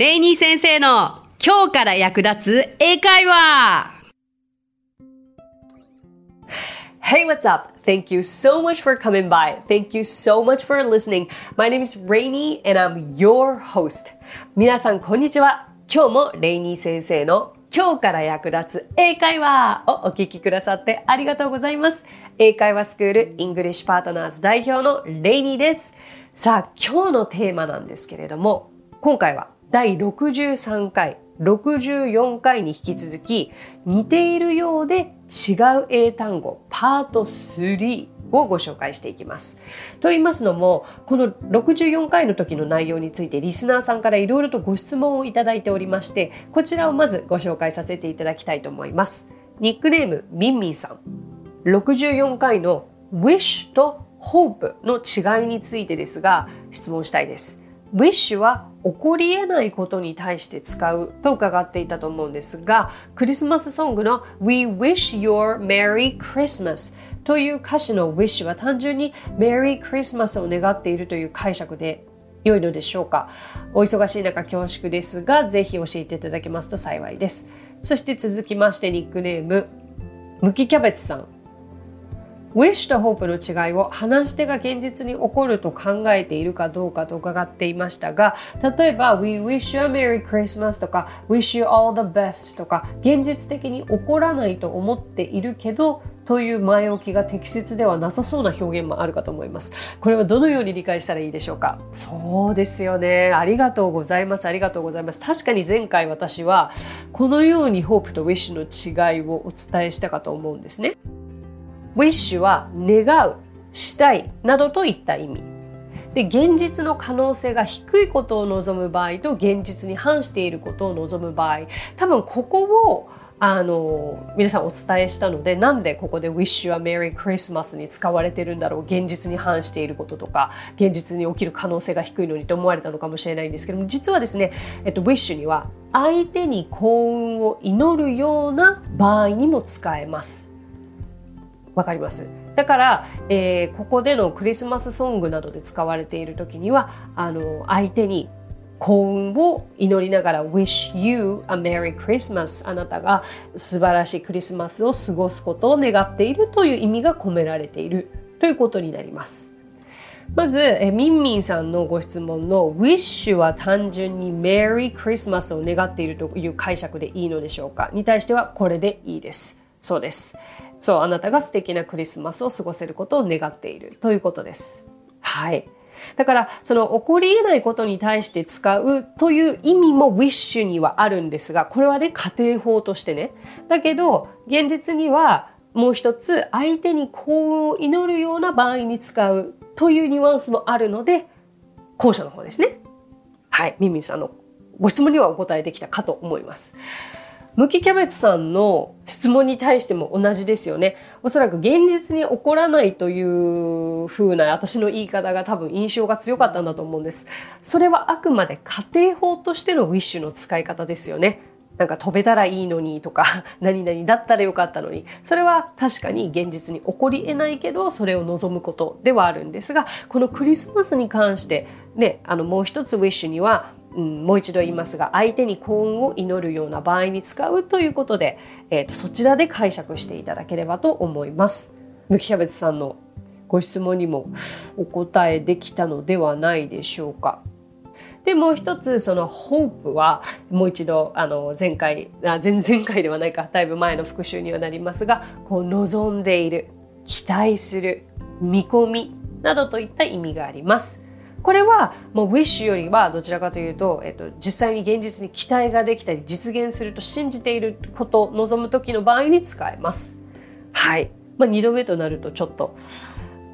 レイニー先生の今日から役立つ英会話 Hey, what's up? Thank you so much for coming by. Thank you so much for listening. My name is Rainy and I'm your host. 皆さん、こんにちは。今日もレイニー先生の今日から役立つ英会話をお聞きくださってありがとうございます。英会話スクールイングリッシュパートナーズ代表のレイニーです。さあ、今日のテーマなんですけれども、今回は第63回、64回に引き続き、似ているようで違う英単語パート3をご紹介していきます。と言いますのも、この64回の時の内容についてリスナーさんからいろいろとご質問をいただいておりまして、こちらをまずご紹介させていただきたいと思います。ニックネームミンミンさん。64回の wish と hope の違いについてですが、質問したいです。Wish は起こり得ないことに対して使うと伺っていたと思うんですが、クリスマスソングの We wish your Merry Christmas という歌詞の wish は単純に Merry Christmas を願っているという解釈で良いのでしょうかお忙しい中恐縮ですが、ぜひ教えていただけますと幸いです。そして続きましてニックネーム、ムキキャベツさん。Wish と hope の違いを話し手が現実に起こると考えているかどうかと伺っていましたが例えば We wish you a Merry Christmas とか Wish you all the best とか現実的に起こらないと思っているけどという前置きが適切ではなさそうな表現もあるかと思います。これはどのように理解したらいいでしょうか？そうですよね。ありがとうございます。ありがとうございます。確かに前回私はこのように Hope と Wish の違いをお伝えしたかと思うんですね。Wish は願う、したいなどといった意味。で、現実の可能性が低いことを望む場合と現実に反していることを望む場合、多分ここをあの皆さんお伝えしたのでなんでここで Wish you a Merry Christmas に使われてるんだろう現実に反していることとか現実に起きる可能性が低いのにと思われたのかもしれないんですけども実はですね、えっと、Wish には相手に幸運を祈るような場合にも使えます。わかります。だから、えー、ここでのクリスマスソングなどで使われている時にはあの相手に幸運を祈りながら Wish you a Merry Christmas あなたが素晴らしいクリスマスを過ごすことを願っているという意味が込められているということになります。まず、えミンミンさんのご質問の Wish は単純に Merry Christmas を願っているという解釈でいいのでしょうか？に対してはこれでいいです。そうです。そう、あなたが素敵なクリスマスを過ごせることを願っているということです。はい。だから、その起こり得ないことに対して使うという意味も wish にはあるんですが、これはね、家庭法としてね。だけど、現実にはもう一つ、相手に幸運を祈るような場合に使うというニュアンスもあるので、後者の方ですね。はい。ミミさんのご質問にはお答えできたかと思います。ムキキャベツさんの質問に対しても同じですよね。おそらく現実に起こらないという風な私の言い方が多分印象が強かったんだと思うんです。それはあくまで家庭法としてのウィッシュの使い方ですよね。なんか飛べたらいいのにとか、何々だったらよかったのに。それは確かに現実に起こり得ないけど、それを望むことではあるんですが、このクリスマスに関して、ね、あのもう一つウィッシュには、うん、もう一度言いますが相手に幸運を祈るような場合に使うということで、えーと、そちらで解釈していただければと思います。むきキャベツさんのご質問にもお答えできたのではないでしょうか。でもう一つその hope はもう一度あの前回あ前々回ではないかだいぶ前の復習にはなりますがこう望んでいる期待する見込みなどといった意味があります。これはもう wish よりはどちらかというと、えっと、実際に現実に期待ができたり実現すると信じていることを望む時の場合に使えます。はい。まあ、2度目となるとちょっと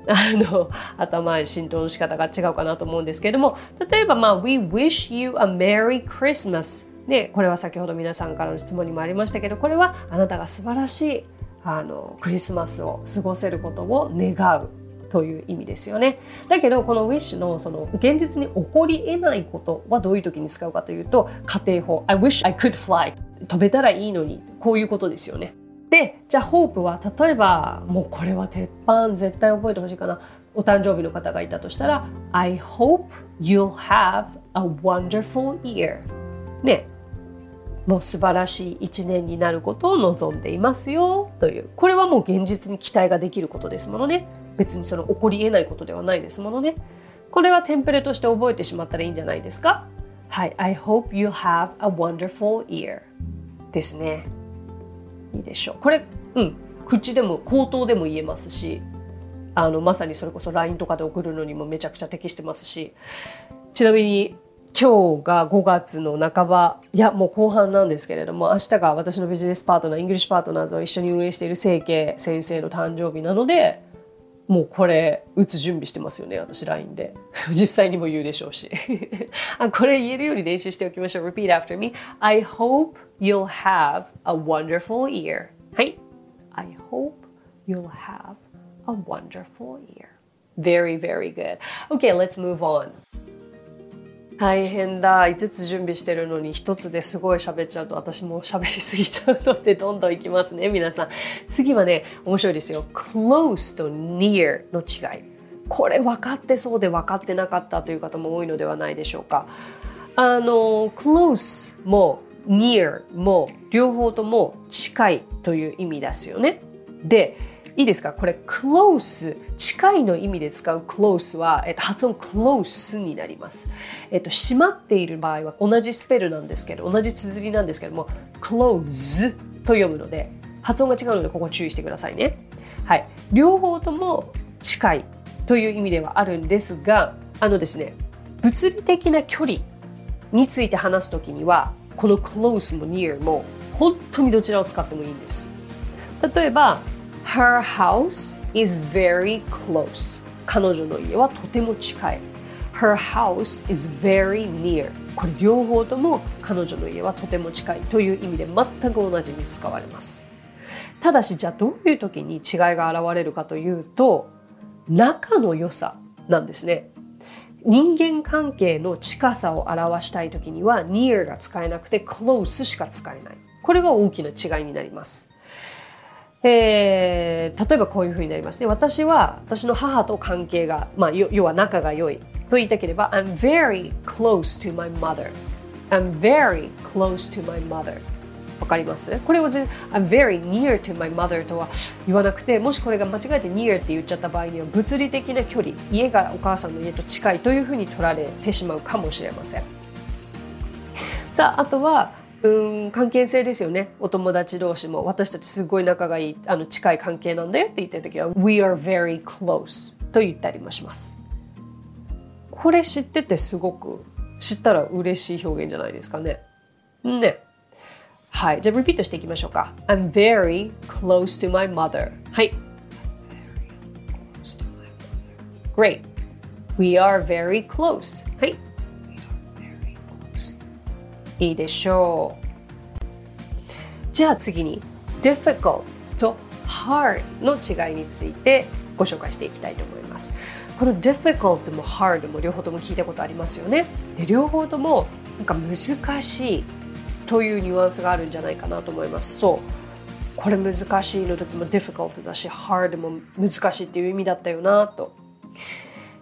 あの頭浸透の仕方が違うかなと思うんですけれども例えば、まあ、We wish you a Merry Christmas でこれは先ほど皆さんからの質問にもありましたけどこれはあなたが素晴らしいあのクリスマスを過ごせることを願うという意味ですよね。だけどこの wish のその現実に起こり得ないことはどういう時に使うかというと家庭法。I wish I could fly 飛べたらいいのにこういうことですよね。でじゃあホープは例えばもうこれは鉄板絶対覚えてほしいかな。お誕生日の方がいたとしたら I hope you'll have a wonderful year ね。もう素晴らしい一年になることを望んでいますよ。という。これはもう現実に期待ができることですものね。別にその起こり得ないことではないですものね。これはテンプレとして覚えてしまったらいいんじゃないですか？はい。I hope you have a wonderful year. ですね。いいでしょう。これうん。口でも口頭でも言えますしあのまさにそれこそ LINE とかで送るのにもめちゃくちゃ適してますし。ちなみに今日が5月の半ばいやもう後半なんですけれども明日が私のビジネスパートナーイングリッシュパートナーズを一緒に運営している清家先生の誕生日なのでもうこれ打つ準備してますよね私 LINE で実際にも言うでしょうしこれ言えるように練習しておきましょう Repeat after me I hope you'll have a wonderful year はい I hope you'll have a wonderful year very very good okay let's move on 大変だ。5つ準備してるのに1つですごい喋っちゃうと私も喋りすぎちゃうのでどんどんいきますね皆さん。次はね面白いですよ。Close と near の違い。これ分かってそうで分かってなかったという方も多いのではないでしょうか。あの close も near も両方とも近いという意味ですよね。でいいですか？これ close 近いの意味で使う close は、えっと、発音 close になります、えっと、閉まっている場合は同じスペルなんですけど同じ綴りなんですけども close と読むので発音が違うのでここ注意してくださいね。はい。両方とも近いという意味ではあるんですがあのですね物理的な距離について話すときにはこの close も near も本当にどちらを使ってもいいんです。例えば Her house is very close. 彼女の家はとても近い。Her house is very near. これ両方とも彼女の家はとても近いという意味で全く同じに使われます。ただしじゃあどういう時に違いが現れるかというと仲の良さなんですね。人間関係の近さを表したい時には near が使えなくて close しか使えない。これが大きな違いになります。えー、例えばこういうふうになりますね。私は私の母と関係が、まあ、要は仲が良いと言いたければ I'm very close to my mother. I'm very close to my mother. わかります？これを全 I'm very near to my mother とは言わなくてもしこれが間違えて near って言っちゃった場合には物理的な距離家がお母さんの家と近いというふうに取られてしまうかもしれません。さああとはうん関係性ですよね。お友達同士も。私たちすごい仲がいいあの近い関係なんだよって言ってる時は We are very close と言ったりもします。これ知っててすごく知ったら嬉しい表現じゃないですかね。ね。はい。じゃあリピートしていきましょうか。I'm very close to my mother. はい。Great. We are very close. はい。いいでしょう。じゃあ次に difficult と hard の違いについてご紹介していきたいと思います。この difficult も hard も両方とも聞いたことありますよね。で両方ともなんか難しいというニュアンスがあるんじゃないかなと思います。そう。これ難しいの時も difficult だし hard も難しいっていう意味だったよなと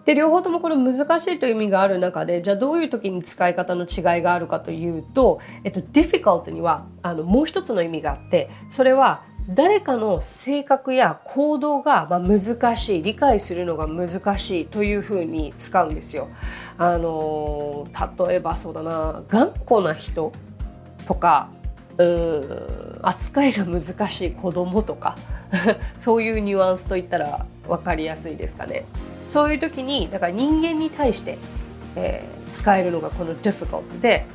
で両方ともこの難しいという意味がある中でじゃあどういう時に使い方の違いがあるかというと、えっと、difficult にはあのもう一つの意味があってそれは誰かの性格や行動が難しい理解するのが難しいというふうに使うんですよ。あの例えばそうだな頑固な人とかうん扱いが難しい子供とか そういうニュアンスといったら分かりやすいですかね。そういう時にだから人間に対して、えー、使えるのがこの difficult で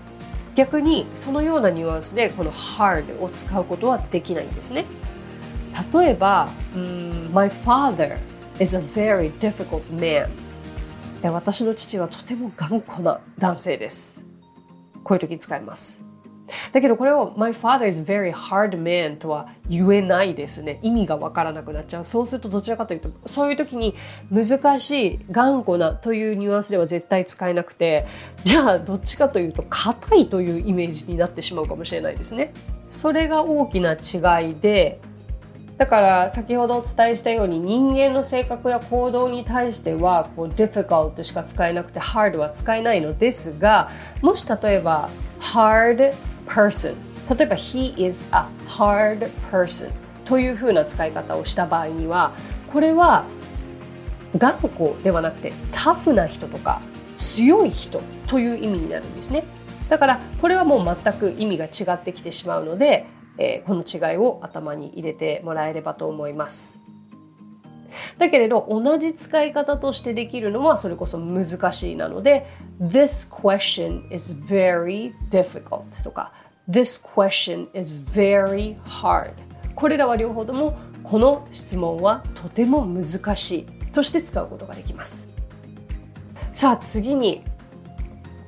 逆にそのようなニュアンスでこの hard を使うことはできないんですね。例えば、um, My father is a very difficult man 私の父はとても頑固な男性です。こういう時に使います。だけどこれを My father is very hard man とは言えないですね。意味がわからなくなっちゃう。そうするとどちらかというと、そういう時に難しい、頑固なというニュアンスでは絶対使えなくて、じゃあどっちかというと硬いというイメージになってしまうかもしれないですね。それが大きな違いで、だから先ほどお伝えしたように人間の性格や行動に対してはこう difficult しか使えなくて hard は使えないのですがもし例えば hard person. 例えば he is a hard person. というふうな使い方をした場合にはこれは頑固ではなくてタフな人とか強い人という意味になるんですね。だからこれはもう全く意味が違ってきてしまうので、えー、この違いを頭に入れてもらえればと思います。だけれど同じ使い方としてできるのはそれこそ難しいなので This question is very difficult とか This question is very hard これらは両方ともこの質問はとても難しいとして使うことができます。さあ次に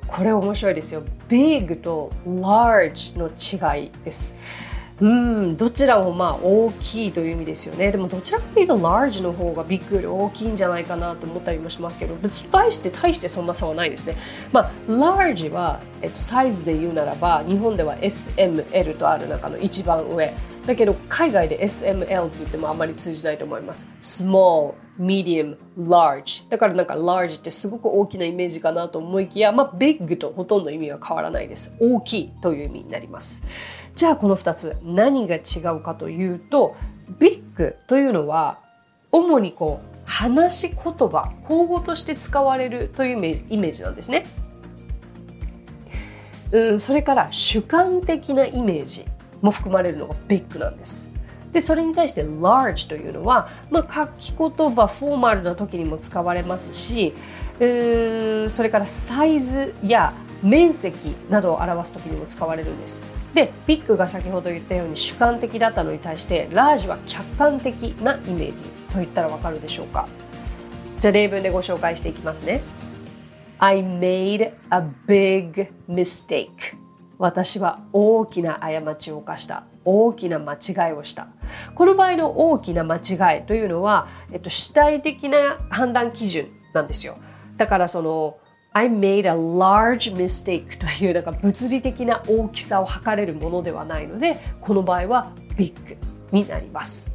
これ面白いですよ。big と large の違いです。うんどちらもまあ大きいという意味ですよね。でもどちらかというと large の方がビッグより大きいんじゃないかなと思ったりもしますけど別に対して対してそんな差はないですね。まあ large は、えっと、サイズで言うならば日本では SML とある中の一番上。だけど海外で SML って言ってもあまり通じないと思います。small medium, large だからなんか large ってすごく大きなイメージかなと思いきやまあ big とほとんど意味は変わらないです。大きいという意味になります。じゃあこの2つ何が違うかというとビッグというのは主にこう話し言葉口語として使われるというイメージなんですね。うん、それから主観的なイメージも含まれるのがビッグなんです。でそれに対して large というのは、まあ、書き言葉フォーマルな時にも使われますしうんそれからサイズや面積などを表す時にも使われるんです。でビッグが先ほど言ったように主観的だったのに対してラージは客観的なイメージと言ったらわかるでしょうか。じゃあ例文でご紹介していきますね。I made a big mistake. 私は大きな過ちを犯した。大きな間違いをした。この場合の大きな間違いというのは、えっと、主体的な判断基準なんですよ。だからその I made a large mistake というなんか物理的な大きさを測れるものではないのでこの場合は big になります。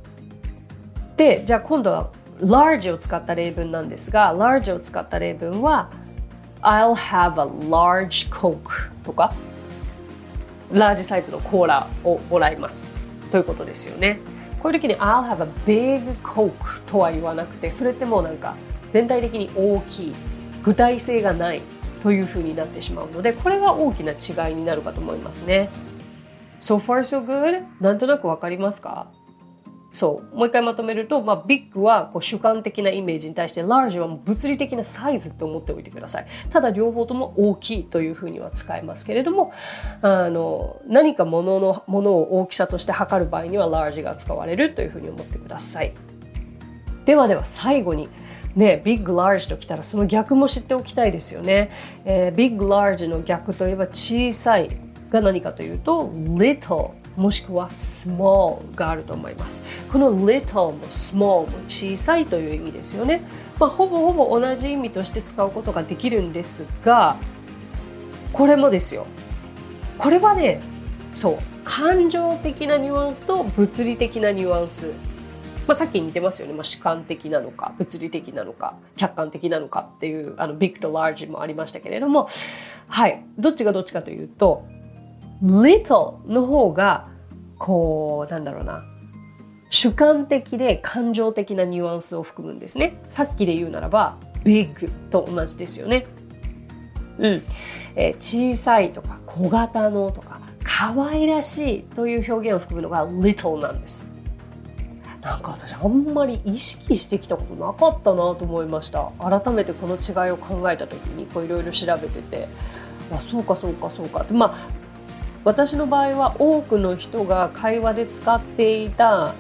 でじゃあ今度は large を使った例文なんですが large を使った例文は I'll have a large coke とかラージサイズのコーラをもらいます。ということですよね。こういう時に I'll have a big coke とは言わなくてそれってもうなんか全体的に大きい。具体性がないというふうになってしまうのでこれは大きな違いになるかと思いますね。So far so good? なんとなくわかりますか？そうもう一回まとめると、まあ、ビッグはこう主観的なイメージに対して large はもう物理的なサイズって思っておいてくださいただ両方とも大きいというふうには使えますけれどもあの何かもののものを大きさとして測る場合には large が使われるというふうに思ってくださいではでは最後にね、ビッグ・ラージときたらその逆も知っておきたいですよね。えー、ビッグ・ラージの逆といえば小さいが何かというと little もしくは small があると思います。この little も small も小さいという意味ですよね。まあ、ほぼほぼ同じ意味として使うことができるんですがこれもですよ。これはねそう感情的なニュアンスと物理的なニュアンスまあ、さっき似てますよね、まあ、主観的なのか物理的なのか客観的なのかっていうあのビッグとラージもありましたけれども。はい。どっちがどっちかというと little の方がこうなんだろうな。主観的で感情的なニュアンスを含むんですね。さっきで言うならば big と同じですよね。うん、えー、小さいとか小型のとか可愛らしいという表現を含むのが little なんです。なんか私あんまり意識してきたことなかったなと思いました。改めてこの違いを考えた時にいろいろ調べてて。あそうかそうかそうかって。まあ私の場合は多くの人が会話で使っていた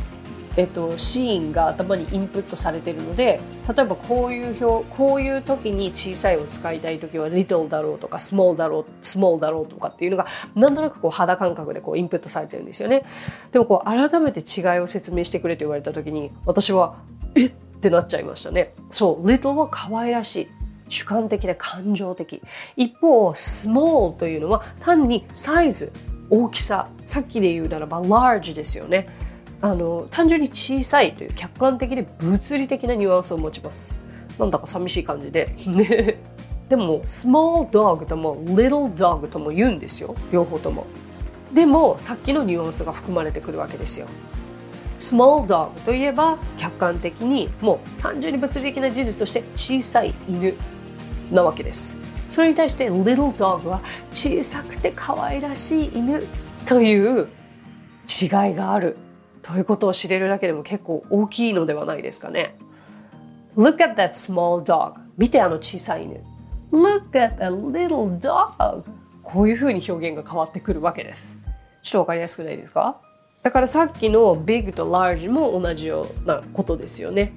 えっと、シーンが頭にインプットされてるので例えばこういう表こういう時に小さいを使いたい時は little だろうとか small だろう small だろうとかっていうのがなんとなくこう肌感覚でこうインプットされてるんですよね。でもこう改めて違いを説明してくれと言われた時に私はえってなっちゃいましたね。そう little は可愛らしい。主観的で感情的。一方 small というのは単にサイズ大きさ。さっきで言うならば large ですよね。あの単純に小さいという客観的で物理的なニュアンスを持ちます。なんだか寂しい感じで。でも small dog とも little dog とも言うんですよ。両方とも。でもさっきのニュアンスが含まれてくるわけですよ。small dog といえば客観的にもう単純に物理的な事実として小さい犬なわけです。それに対して little dog は小さくて可愛らしい犬という違いがある。ということを知れるだけでも結構大きいのではないですかね。Look at that small dog 見てあの小さい犬。Look at a little dog こういうふうに表現が変わってくるわけです。ちょっとわかりやすくないですか？だからさっきの big と large も同じようなことですよね。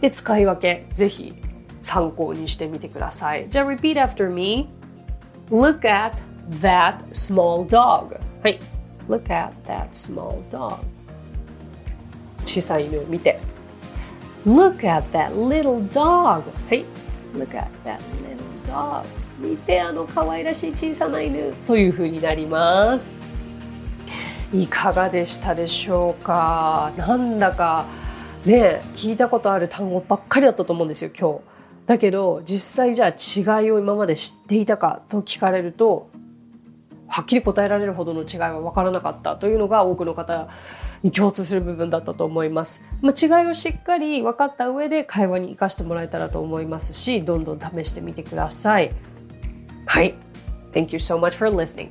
で使い分けぜひ参考にしてみてください。じゃあ repeat after me Look at that small dog はい。Look at that small dog 小さい犬を見て。Look at that little dog. はい。Look at that little dog. 見てあの可愛らしい小さな犬というふうになります。いかがでしたでしょうか？なんだかね聞いたことある単語ばっかりだったと思うんですよ今日。だけど実際じゃあ違いを今まで知っていたかと聞かれるとはっきり答えられるほどの違いは分からなかったというのが多くの方に共通する部分だったと思います。まあ、違いをしっかり分かった上で会話に生かしてもらえたらと思いますし、どんどん試してみてください。はい。Thank you so much for listening.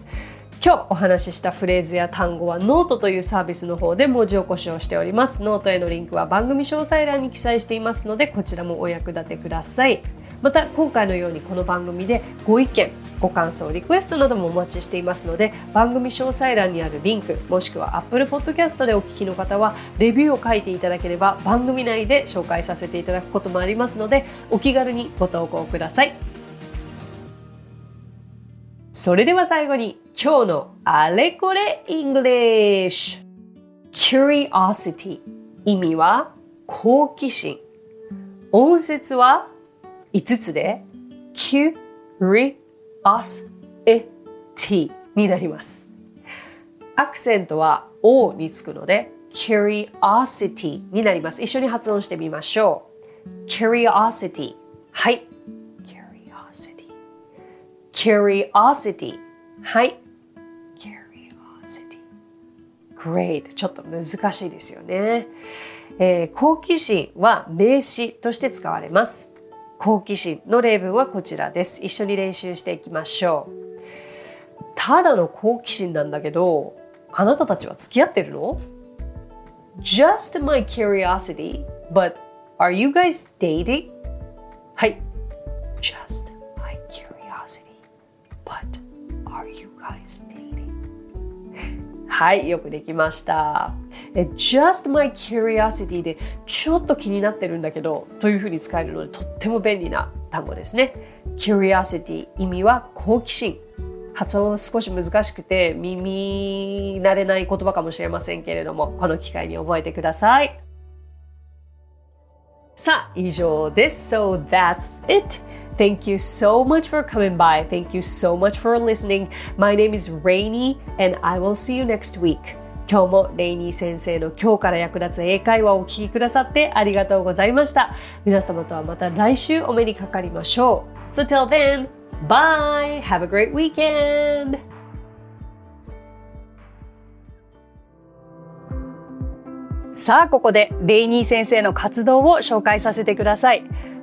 今日お話ししたフレーズや単語はノートというサービスの方で文字起こしをしております。ノートへのリンクは番組詳細欄に記載していますので、こちらもお役立てください。また今回のようにこの番組でご意見ご感想リクエストなどもお待ちしていますので番組詳細欄にあるリンクもしくは Apple Podcast でお聞きの方はレビューを書いていただければ番組内で紹介させていただくこともありますのでお気軽にご投稿ください。それでは最後に今日のあれこれ English Curiosity 意味は好奇心。音節は5つで？Curiosity us, it, になります。アクセントは o につくので curiosity になります。一緒に発音してみましょう。curiosity はい。curiosity curiosity はい。curiosity great ちょっと難しいですよね。えー、好奇心は名詞として使われます。好奇心の例文はこちらです。一緒に練習していきましょう。ただの好奇心なんだけど、あなたたちは付き合ってるの ?Just my curiosity, but are you guys dating? はい。Just my curiosity, but are you guys dating? はい、よくできました。Just my curiosity でちょっと気になってるんだけどというふうに使えるのでとっても便利な単語ですね。curiosity 意味は好奇心。発音少し難しくて耳慣れない言葉かもしれませんけれどもこの機会に覚えてください。さあ以上です。So that's it. Thank you so much for coming by. Thank you so much for listening. My name is Rainy and I will see you next week. 今日もレイニー先生の今日から役立つ英会話をお聞きくださってありがとうございました。皆様とはまた来週お目にかかりましょう。So till then, bye! Have a great weekend! さあ、ここでレイニー先生の活動を紹介させてください。